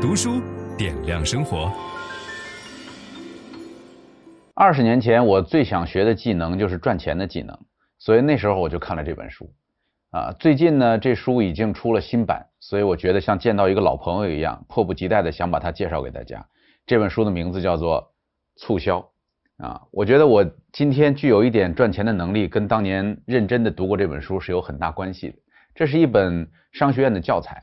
读书点亮生活。二十年前，我最想学的技能就是赚钱的技能，所以那时候我就看了这本书。啊，最近呢，这书已经出了新版，所以我觉得像见到一个老朋友一样，迫不及待的想把它介绍给大家。这本书的名字叫做《促销》。啊，我觉得我今天具有一点赚钱的能力，跟当年认真的读过这本书是有很大关系的。这是一本商学院的教材。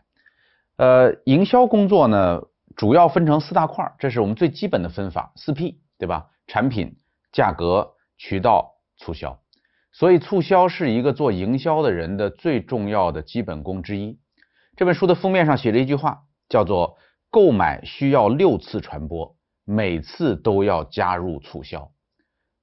呃，营销工作呢，主要分成四大块儿，这是我们最基本的分法，四 P，对吧？产品、价格、渠道、促销。所以，促销是一个做营销的人的最重要的基本功之一。这本书的封面上写着一句话，叫做“购买需要六次传播”。每次都要加入促销，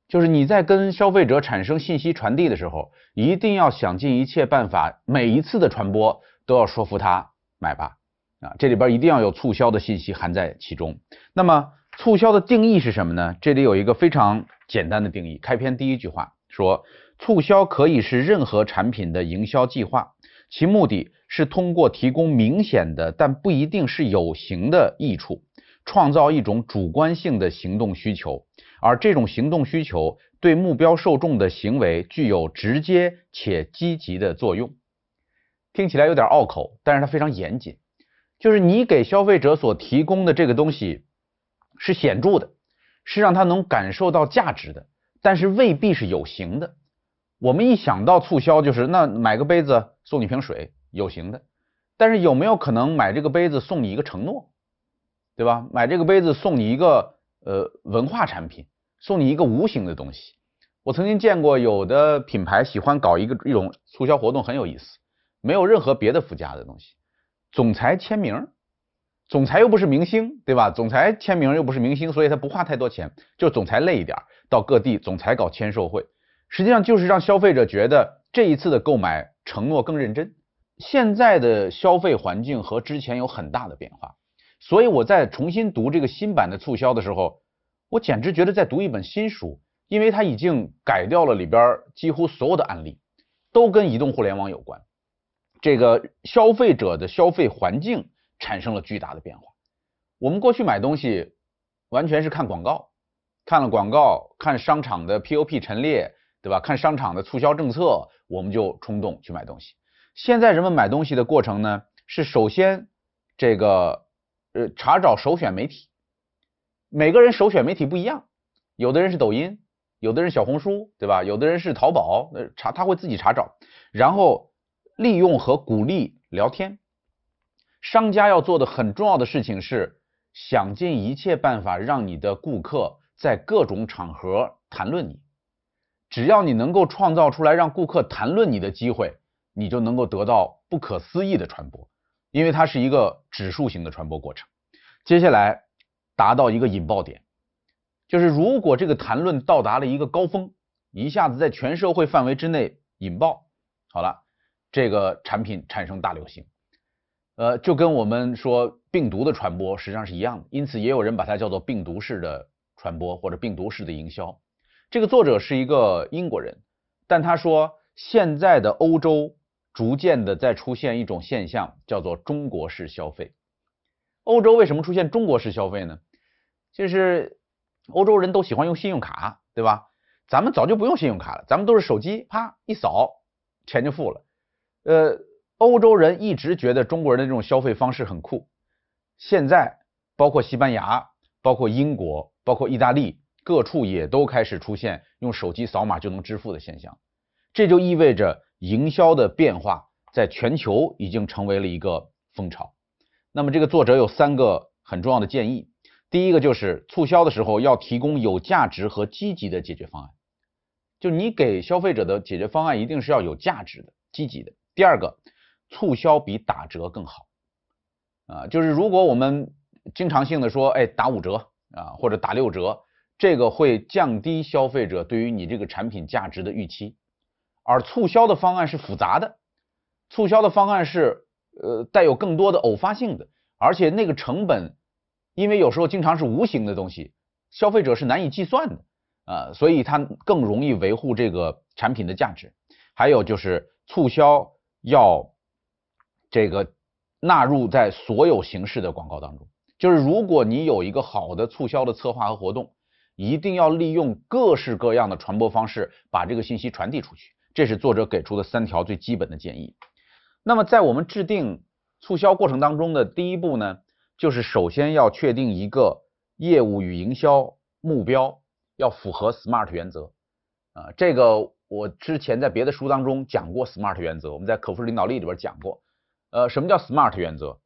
就是你在跟消费者产生信息传递的时候，一定要想尽一切办法，每一次的传播都要说服他买吧。啊，这里边一定要有促销的信息含在其中。那么，促销的定义是什么呢？这里有一个非常简单的定义。开篇第一句话说，促销可以是任何产品的营销计划，其目的是通过提供明显的但不一定是有形的益处。创造一种主观性的行动需求，而这种行动需求对目标受众的行为具有直接且积极的作用。听起来有点拗口，但是它非常严谨。就是你给消费者所提供的这个东西是显著的，是让他能感受到价值的，但是未必是有形的。我们一想到促销，就是那买个杯子送你瓶水，有形的。但是有没有可能买这个杯子送你一个承诺？对吧？买这个杯子送你一个呃文化产品，送你一个无形的东西。我曾经见过有的品牌喜欢搞一个一种促销活动，很有意思，没有任何别的附加的东西。总裁签名，总裁又不是明星，对吧？总裁签名又不是明星，所以他不花太多钱，就总裁累一点，到各地总裁搞签售会，实际上就是让消费者觉得这一次的购买承诺更认真。现在的消费环境和之前有很大的变化。所以我在重新读这个新版的促销的时候，我简直觉得在读一本新书，因为它已经改掉了里边几乎所有的案例，都跟移动互联网有关。这个消费者的消费环境产生了巨大的变化。我们过去买东西完全是看广告，看了广告，看商场的 POP 陈列，对吧？看商场的促销政策，我们就冲动去买东西。现在人们买东西的过程呢，是首先这个。呃，查找首选媒体，每个人首选媒体不一样，有的人是抖音，有的人小红书，对吧？有的人是淘宝，呃，查他会自己查找，然后利用和鼓励聊天。商家要做的很重要的事情是想尽一切办法让你的顾客在各种场合谈论你，只要你能够创造出来让顾客谈论你的机会，你就能够得到不可思议的传播。因为它是一个指数型的传播过程，接下来达到一个引爆点，就是如果这个谈论到达了一个高峰，一下子在全社会范围之内引爆，好了，这个产品产生大流行，呃，就跟我们说病毒的传播实际上是一样的，因此也有人把它叫做病毒式的传播或者病毒式的营销。这个作者是一个英国人，但他说现在的欧洲。逐渐的在出现一种现象，叫做中国式消费。欧洲为什么出现中国式消费呢？就是欧洲人都喜欢用信用卡，对吧？咱们早就不用信用卡了，咱们都是手机，啪一扫，钱就付了。呃，欧洲人一直觉得中国人的这种消费方式很酷。现在包括西班牙、包括英国、包括意大利，各处也都开始出现用手机扫码就能支付的现象。这就意味着。营销的变化在全球已经成为了一个风潮。那么这个作者有三个很重要的建议。第一个就是促销的时候要提供有价值和积极的解决方案，就你给消费者的解决方案一定是要有价值的、积极的。第二个，促销比打折更好啊，就是如果我们经常性的说，哎，打五折啊或者打六折，这个会降低消费者对于你这个产品价值的预期。而促销的方案是复杂的，促销的方案是呃带有更多的偶发性的，而且那个成本，因为有时候经常是无形的东西，消费者是难以计算的啊，所以它更容易维护这个产品的价值。还有就是促销要这个纳入在所有形式的广告当中，就是如果你有一个好的促销的策划和活动，一定要利用各式各样的传播方式把这个信息传递出去。这是作者给出的三条最基本的建议。那么在我们制定促销过程当中的第一步呢，就是首先要确定一个业务与营销目标，要符合 SMART 原则。啊，这个我之前在别的书当中讲过 SMART 原则，我们在可复制领导力里边讲过。呃，什么叫 SMART 原则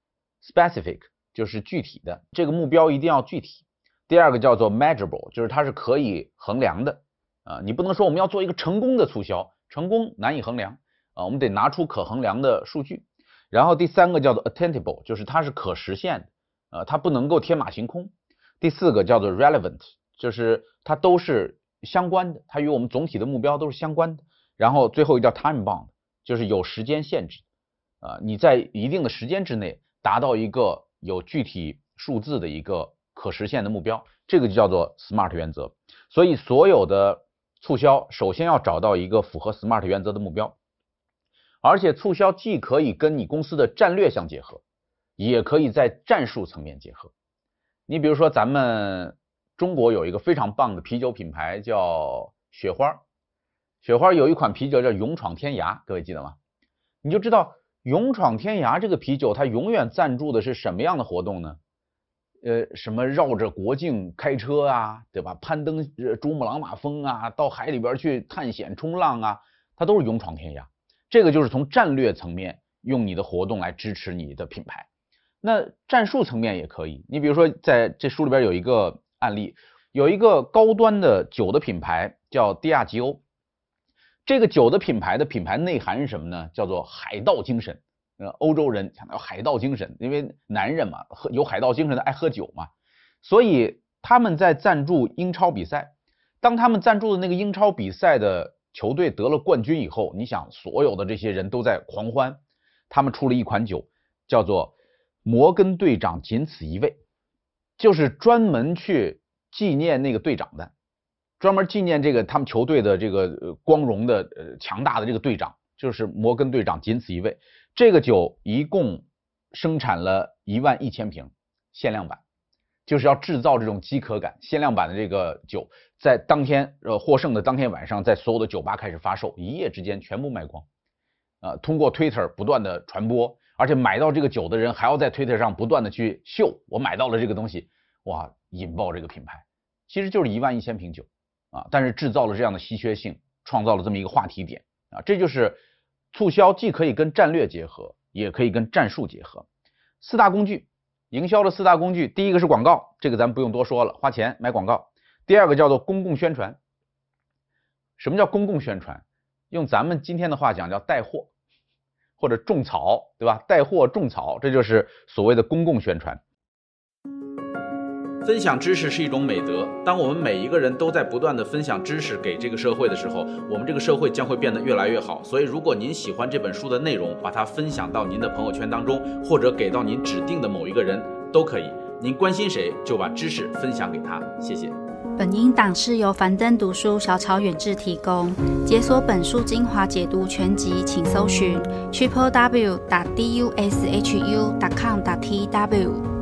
？Specific 就是具体的，这个目标一定要具体。第二个叫做 Measurable，就是它是可以衡量的。啊，你不能说我们要做一个成功的促销。成功难以衡量啊，我们得拿出可衡量的数据。然后第三个叫做 attainable，就是它是可实现的，啊，它不能够天马行空。第四个叫做 relevant，就是它都是相关的，它与我们总体的目标都是相关的。然后最后一个叫 time bound，就是有时间限制，啊，你在一定的时间之内达到一个有具体数字的一个可实现的目标，这个就叫做 SMART 原则。所以所有的。促销首先要找到一个符合 SMART 原则的目标，而且促销既可以跟你公司的战略相结合，也可以在战术层面结合。你比如说，咱们中国有一个非常棒的啤酒品牌叫雪花，雪花有一款啤酒叫勇闯天涯，各位记得吗？你就知道勇闯天涯这个啤酒，它永远赞助的是什么样的活动呢？呃，什么绕着国境开车啊，对吧？攀登珠穆朗玛峰啊，到海里边去探险冲浪啊，它都是勇闯天涯。这个就是从战略层面用你的活动来支持你的品牌。那战术层面也可以，你比如说在这书里边有一个案例，有一个高端的酒的品牌叫迪亚吉欧。这个酒的品牌的品牌内涵是什么呢？叫做海盗精神。呃，欧洲人强调海盗精神，因为男人嘛，喝有海盗精神的爱喝酒嘛，所以他们在赞助英超比赛。当他们赞助的那个英超比赛的球队得了冠军以后，你想，所有的这些人都在狂欢。他们出了一款酒，叫做“摩根队长仅此一位”，就是专门去纪念那个队长的，专门纪念这个他们球队的这个光荣的呃强大的这个队长，就是摩根队长仅此一位。这个酒一共生产了一万一千瓶，限量版，就是要制造这种饥渴感。限量版的这个酒，在当天呃获胜的当天晚上，在所有的酒吧开始发售，一夜之间全部卖光。呃，通过 Twitter 不断的传播，而且买到这个酒的人还要在推特上不断的去秀，我买到了这个东西，哇，引爆这个品牌，其实就是一万一千瓶酒啊，但是制造了这样的稀缺性，创造了这么一个话题点啊，这就是。促销既可以跟战略结合，也可以跟战术结合。四大工具，营销的四大工具，第一个是广告，这个咱不用多说了，花钱买广告。第二个叫做公共宣传。什么叫公共宣传？用咱们今天的话讲叫带货，或者种草，对吧？带货种草，这就是所谓的公共宣传。分享知识是一种美德。当我们每一个人都在不断地分享知识给这个社会的时候，我们这个社会将会变得越来越好。所以，如果您喜欢这本书的内容，把它分享到您的朋友圈当中，或者给到您指定的某一个人都可以。您关心谁，就把知识分享给他。谢谢。本音档是由樊登读书小草远志提供。解锁本书精华解读全集，请搜寻 triple w 打 d u s h u 打 com 打 t w。